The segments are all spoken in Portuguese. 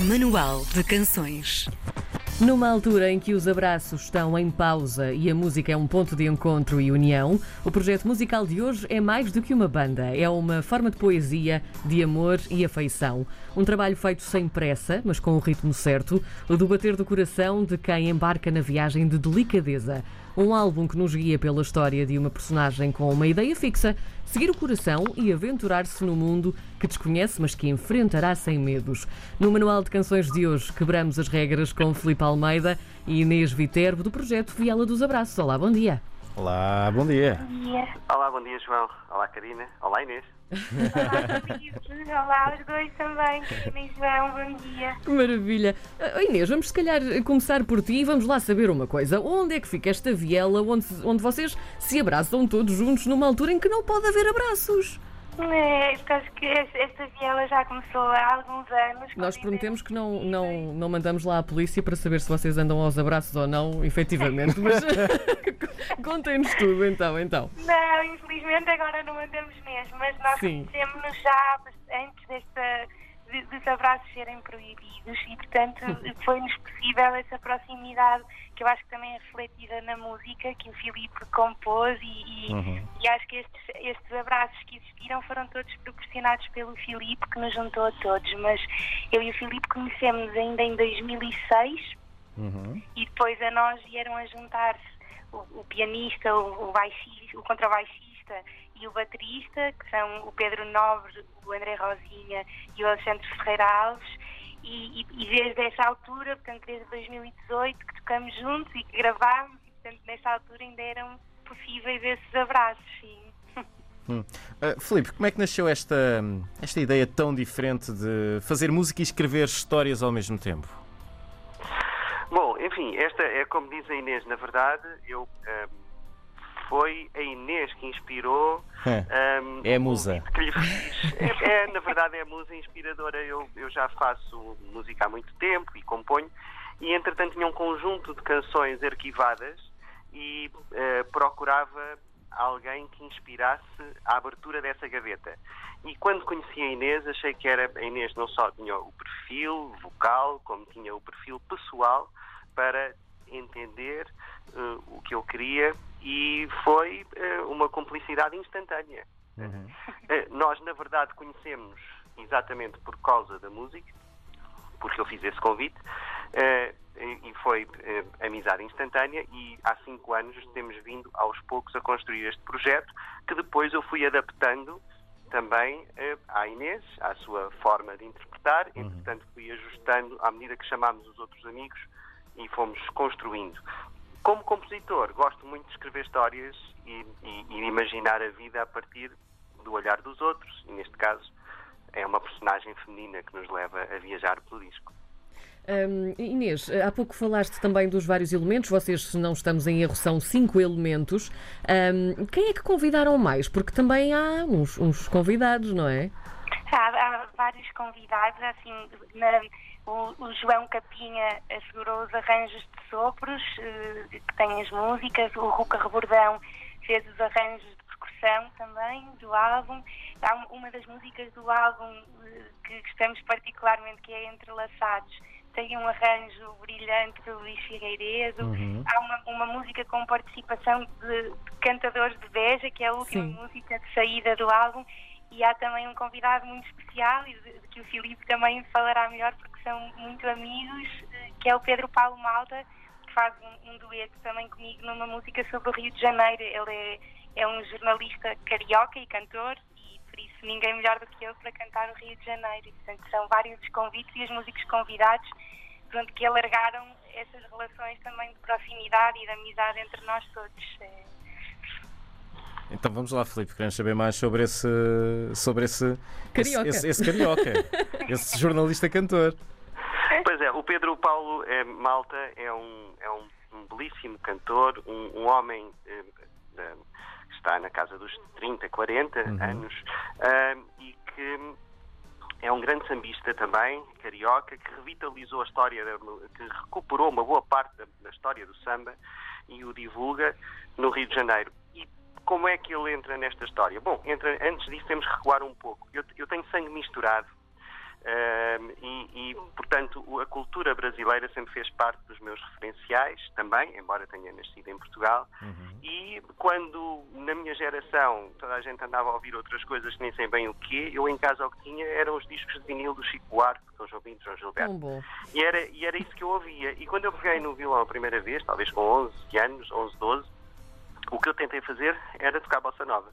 Manual de Canções. Numa altura em que os abraços estão em pausa e a música é um ponto de encontro e união, o projeto musical de hoje é mais do que uma banda. É uma forma de poesia, de amor e afeição. Um trabalho feito sem pressa, mas com o ritmo certo, o do bater do coração de quem embarca na viagem de delicadeza. Um álbum que nos guia pela história de uma personagem com uma ideia fixa, seguir o coração e aventurar-se no mundo que desconhece, mas que enfrentará sem medos. No Manual de Canções de hoje, quebramos as regras com Filipe Almeida e Inês Viterbo do projeto Viela dos Abraços. Olá, bom dia. Olá, bom dia. Bom dia. Olá, bom dia, João. Olá, Karina. Olá, Inês. Olá, os dois também. Karina João, bom dia. Maravilha. Ah, Inês, vamos se calhar começar por ti e vamos lá saber uma coisa. Onde é que fica esta viela onde, onde vocês se abraçam todos juntos numa altura em que não pode haver abraços? É, acho que esta viela já começou há alguns anos. Nós prometemos que não, não, não mandamos lá a polícia para saber se vocês andam aos abraços ou não, efetivamente. Mas contem-nos tudo então, então. Não, infelizmente agora não andamos mesmo, mas nós conhecemos-nos já antes desta, de- dos abraços serem proibidos e, portanto, foi-nos possível essa proximidade que eu acho que também é refletida na música que o Filipe compôs e, e- e acho que estes, estes abraços que existiram foram todos proporcionados pelo Filipe que nos juntou a todos, mas eu e o Filipe conhecemos ainda em 2006 e depois a nós vieram a juntar-se o, o pianista, o, o, baixista, o contrabaixista e o baterista, que são o Pedro Nobre, o André Rosinha e o Alexandre Ferreira Alves. E, e- e desde essa altura, portanto, desde 2018, que tocamos juntos e que gravámos, e portanto, nessa altura ainda eram possíveis esses abraços, sim. Hum. Uh, Filipe, como é que nasceu esta, esta ideia tão diferente de fazer música e escrever histórias ao mesmo tempo? Bom, enfim, esta é como diz a Inês, na verdade, eu ahm, foi a Inês que inspirou. ahm, É a o musa. Que lhe fiz. É, é, na verdade, é a musa inspiradora. Eu, eu já faço música há muito tempo e componho, e entretanto tinha um conjunto de canções arquivadas e eh, procurava alguém que inspirasse a abertura dessa gaveta. E quando conheci a Inês, achei que era a Inês não só tinha o perfil vocal, como tinha o perfil pessoal para entender eh, o que eu queria e foi eh, uma cumplicidade instantânea. Eh, nós, na verdade, conhecemos exatamente por causa da música, porque eu fiz esse convite, eh, e foi amizade instantânea e há cinco anos temos vindo aos poucos a construir este projeto que depois eu fui adaptando também à Inês, à sua forma de interpretar, entretanto fui ajustando à medida que chamámos os outros amigos e fomos construindo. Como compositor, gosto muito de escrever histórias e, e- e de imaginar a vida a partir do olhar dos outros, e neste caso é uma personagem feminina que nos leva a viajar pelo disco. Hum, Inês, há pouco falaste também dos vários elementos, vocês, se não estamos em erro, são cinco elementos. Hum, quem é que convidaram mais? Porque também há uns, uns convidados, não é? Há, há vários convidados, assim, na- o, o João Capinha assegurou os arranjos de sopros, eh, que tem as músicas, o Ruca Rebordão fez os arranjos de percussão também do álbum. Há um- uma das músicas do álbum eh, que gostamos particularmente, que é Entrelaçados, tem um arranjo brilhante do Luís Figueiredo. Há uma, uma música com participação de, cantadores de Beja, que é a última Sim. música de saída do álbum. E há também um convidado muito especial, e que o Filipe também falará melhor, porque são muito amigos, eh, que é o Pedro Paulo Malta, faz um, um dueto também comigo numa música sobre o Rio de Janeiro. Ele é, é um jornalista carioca e cantor, e por isso ninguém melhor do que ele para cantar o Rio de Janeiro. E, portanto, são vários os convites e os músicos convidados pronto, que alargaram essas relações também de proximidade e de amizade entre nós todos. Eh, Então vamos lá, Filipe, queremos saber mais sobre esse. sobre esse. Carioca. Esse, esse, esse carioca. esse jornalista cantor. Pois é, o Pedro Paulo eh, Malta é um, é um, um belíssimo cantor, um, um homem eh, eh, que está na casa dos 30, 40 anos ah, e que é um grande sambista também, carioca, que revitalizou a história, da- que recuperou uma boa parte da, da história do samba e o divulga no Rio de Janeiro. E como é que ele entra nesta história? Bom, entra, antes disso temos que recuar um pouco. Eu, eu tenho sangue misturado. E, e, portanto, a cultura brasileira sempre fez parte dos meus referenciais também, embora tenha nascido em Portugal. Uhum. E quando, na minha geração, toda a gente andava a ouvir outras coisas que nem sei bem o quê, eu em casa o que tinha eram os discos de vinil do Chico Buarque, do João Pinto, João Gilberto. Um e, era, e era isso que eu ouvia. E quando eu peguei no violão a primeira vez, talvez com 11 anos, 11, 12, o que eu tentei fazer era tocar bossa nova.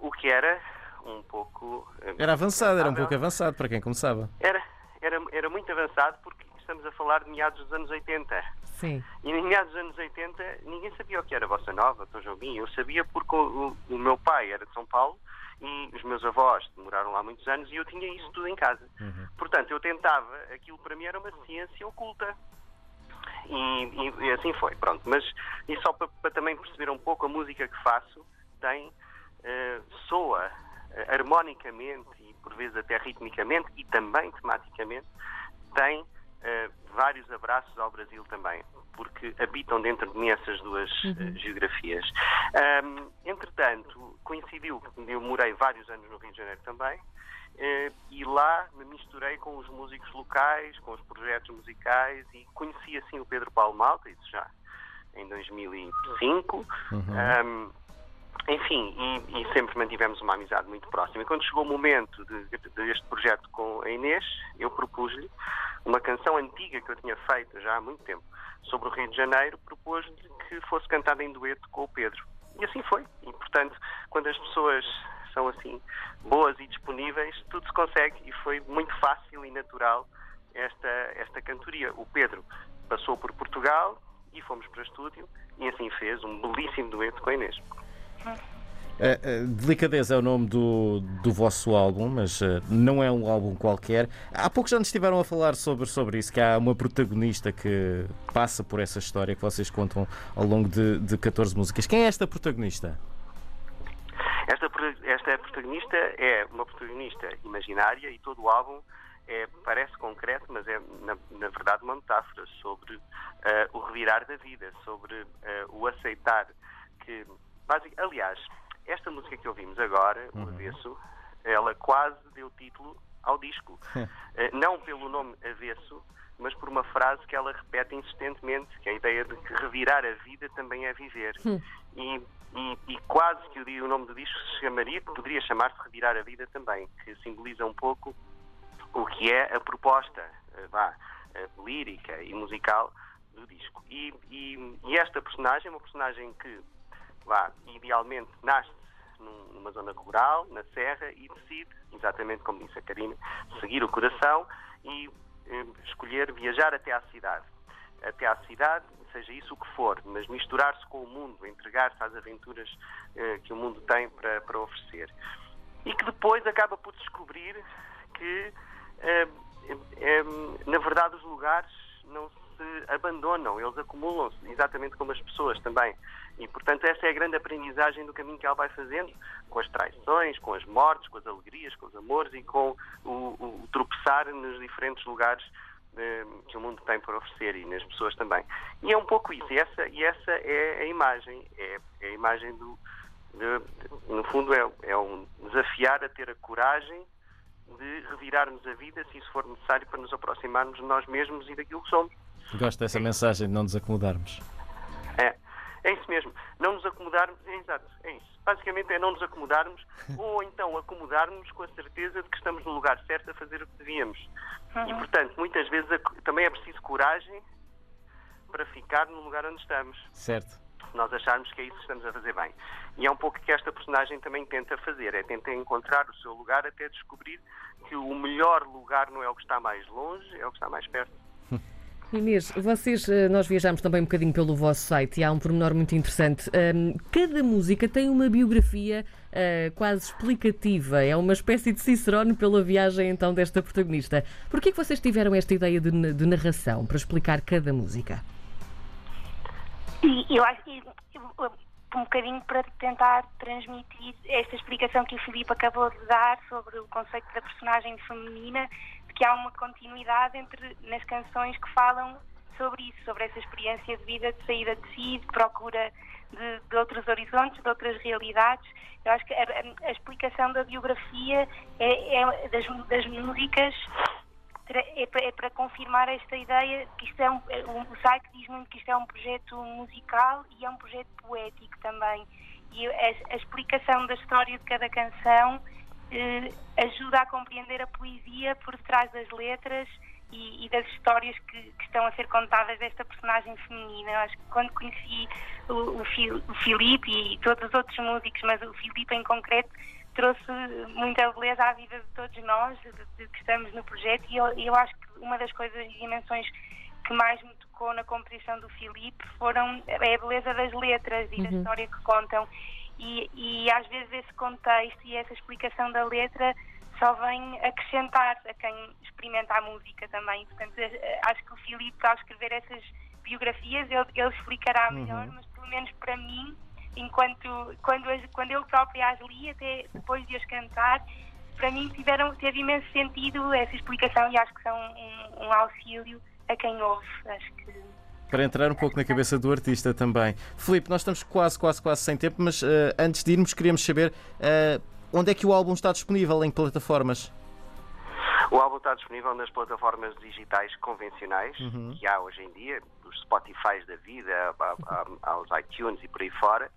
O que era um pouco. Era avançado, era um pouco avançado para quem começava. Era, era, era muito avançado porque estamos a falar de meados dos anos 80. Sim. E em meados dos anos 80 ninguém sabia o que era Bossa Nova, Tom Jobim. Eu sabia porque o, o, meu pai era de São Paulo e os meus avós demoraram lá muitos anos e eu tinha isso tudo em casa. Uhum. Portanto, eu tentava, aquilo para mim era uma ciência oculta. E, e, e assim foi, pronto. Mas, e só para, para, também perceber um pouco, a música que faço tem, uh, soa harmonicamente e por vezes até ritmicamente e também tematicamente, tem uh, vários abraços ao Brasil também, porque habitam dentro de mim essas duas uhum. geografias. Um, entretanto, coincidiu que eu morei vários anos no Rio de Janeiro também, Uh, e lá me misturei com os músicos locais, com os projetos musicais e conheci assim o Pedro Paulo Malta, isso já em 2005. Uhum. Um, enfim, e, e, sempre mantivemos uma amizade muito próxima. E quando chegou o momento de, de, deste projeto com a Inês, eu propus-lhe uma canção antiga que eu tinha feito já há muito tempo sobre o Rio de Janeiro, propus-lhe que fosse cantada em dueto com o Pedro. E assim foi. E, portanto, quando as pessoas são assim boas e disponíveis, tudo se consegue e foi muito fácil e natural esta, esta cantoria. O Pedro passou por Portugal e fomos para o estúdio e assim fez um belíssimo dueto com a Inês. Uh, Delicadeza é o nome do, do vosso álbum, mas uh, não é um álbum qualquer. Há poucos anos estiveram a falar sobre, sobre isso, que há uma protagonista que passa por essa história que vocês contam ao longo de, de 14 músicas. Quem é esta protagonista? Esta, esta protagonista é uma protagonista imaginária e todo o álbum é, parece concreto, mas é, na, na verdade, uma metáfora sobre o revirar da vida, sobre o aceitar que. Basic, aliás, esta música que ouvimos agora, uhum. o Avesso, ela quase deu título ao disco. uh, não pelo nome Avesso, mas por uma frase que ela repete insistentemente, que é a ideia de que revirar a vida também é viver. Hum. E e, e, quase que o, o nome do disco se chamaria, poderia chamar-se Revirar a Vida também, que simboliza um pouco o que é a proposta eh, vá, eh, lírica e musical do disco. E, e, e, esta personagem é uma personagem que, vá, idealmente, nasce numa zona rural, na serra, e decide, exatamente como disse a Karina, seguir o coração e eh, escolher viajar até à cidade. Até à cidade seja isso o que for, mas misturar-se com o mundo, entregar-se às aventuras eh, que o mundo tem para, para oferecer. E que depois acaba por descobrir que, eh, eh, na verdade, os lugares não se abandonam, eles acumulam-se, exatamente como as pessoas também. E, portanto, essa é a grande aprendizagem do caminho que ela vai fazendo, com as traições, com as mortes, com as alegrias, com os amores e com o, o tropeçar nos diferentes lugares que o mundo tem para oferecer e nas pessoas também. E é um pouco isso. E essa, e essa é a imagem. É, é a imagem do. De, no fundo, é, é um desafiar a ter a coragem de revirarmos a vida, se isso for necessário, para nos aproximarmos de nós mesmos e daquilo que somos. Gosto dessa é. mensagem de não nos acomodarmos. É, é isso mesmo. Não nos acomodarmos, é exato, é isso. Basicamente é não nos acomodarmos ou então acomodarmos com a certeza de que estamos no lugar certo a fazer o que devíamos. Uhum. E, portanto, muitas vezes também é preciso coragem para ficar no lugar onde estamos. Certo. Nós acharmos que é isso que estamos a fazer bem. E é um pouco que esta personagem também tenta fazer, é tentar encontrar o seu lugar até descobrir que o melhor lugar não é o que está mais longe, é o que está mais perto. Inês, vocês, eh, nós viajamos também um bocadinho pelo vosso site e há um pormenor muito interessante. Cada música tem uma biografia uh, quase explicativa, é uma espécie de Cicerone pela viagem então desta protagonista. Por que é que vocês tiveram esta ideia de, de narração para explicar cada música? Eu acho que um bocadinho para tentar transmitir esta explicação que o Filipe acabou de dar sobre o conceito da personagem feminina que há uma continuidade entre nas canções que falam sobre isso, sobre essa experiência de vida, de saída de si, de procura de, de outros horizontes, de outras realidades. Eu acho que a, a, explicação da biografia é, é das, das, músicas é para, é para confirmar esta ideia que isto é é um, o site diz muito que isto é um projeto musical e é um projeto poético também. E a, a explicação da história de cada canção eh, ajuda a compreender a poesia por trás das letras e, e das histórias que, que, estão a ser contadas desta personagem feminina. Eu acho que quando conheci o, o, o Filipe e todos os outros músicos, mas o Filipe em concreto, trouxe muita beleza à vida de todos nós de, de, que estamos no projeto e eu, eu acho que uma das coisas e dimensões que mais me tocou na composição do Filipe foram é a beleza das letras e uhum. da história que contam e, e às vezes esse contexto e essa explicação da letra só vem acrescentar a quem experimenta a música também. Portanto, eh, acho que o Filipe, ao escrever essas biografias, ele, ele explicará melhor, uhum. mas pelo menos para mim enquanto quando, quando eu própria as li, até depois de as cantar, para mim tiveram, teve imenso sentido essa explicação e acho que são um, um auxílio a quem ouve. Acho que para entrar um pouco na cabeça do artista também. Filipe, nós estamos quase, quase, quase sem tempo, mas uh, antes de irmos, queríamos saber uh, onde é que o álbum está disponível, em plataformas? O álbum está disponível nas plataformas digitais convencionais uhum. que há hoje em dia, os Spotify da vida, aos iTunes e por aí fora.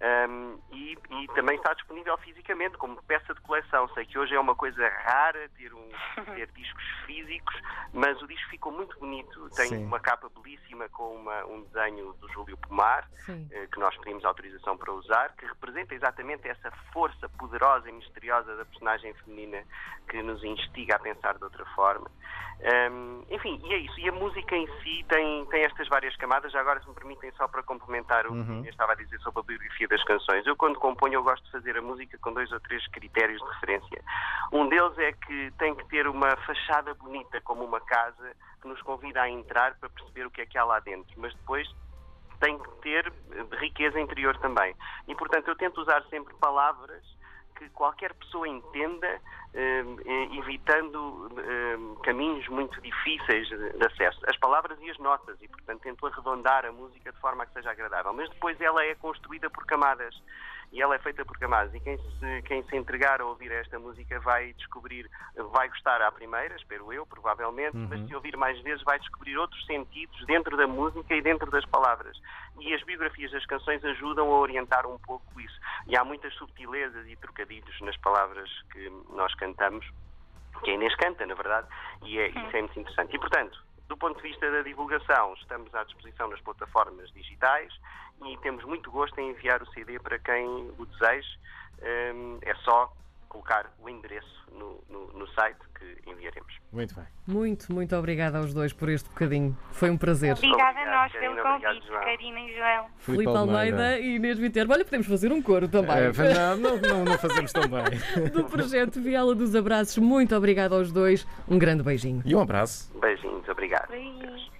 Um, e, e, também está disponível fisicamente como peça de coleção. Sei que hoje é uma coisa rara ter, um, ter discos físicos, mas o disco ficou muito bonito. Tem Sim. uma capa belíssima com uma, um desenho do Júlio Pomar, eh, que nós pedimos autorização para usar, que representa exatamente essa força poderosa e misteriosa da personagem feminina que nos instiga a pensar de outra forma. Um, enfim, e é isso. E a música em si tem, tem estas várias camadas. Já agora, se me permitem, só para complementar o uhum. que eu estava a dizer sobre a biografia das canções. Eu, quando componho, eu gosto de fazer a música com dois ou três critérios de referência. Um deles é que tem que ter uma fachada bonita, como uma casa, que nos convida a entrar para perceber o que é que há lá dentro. Mas depois tem que ter riqueza interior também. E, portanto, eu tento usar sempre palavras que qualquer pessoa entenda, eh, evitando eh, caminhos muito difíceis de acesso. As palavras e as notas, e portanto tento arredondar a música de forma a que seja agradável. Mas depois ela é construída por camadas e ela é feita por camadas. E quem se, quem se entregar a ouvir esta música vai descobrir, vai gostar à primeira, espero eu, provavelmente, uhum. mas se ouvir mais vezes vai descobrir outros sentidos dentro da música e dentro das palavras. E as biografias das canções ajudam a orientar um pouco isso. E há muitas subtilezas e trocadilhos nas palavras que nós cantamos, que a Inês canta, na verdade, e é, isso é muito interessante. E, portanto, do ponto de vista da divulgação, estamos à disposição nas plataformas digitais e temos muito gosto em enviar o CD para quem o deseje. Hum, é só colocar o endereço no, no, no, site que enviaremos. Muito bem. Muito, muito obrigada aos dois por este bocadinho. Foi um prazer. Obrigada a nós pelo convite, Karina e João. Filipe Almeida e Inês Viterbo. Olha, podemos fazer um coro também. É, não, não, não, não fazemos tão bem. Do projeto Viela dos Abraços, muito obrigada aos dois. Um grande beijinho. E um abraço. Beijinhos, obrigado. Beijinhos.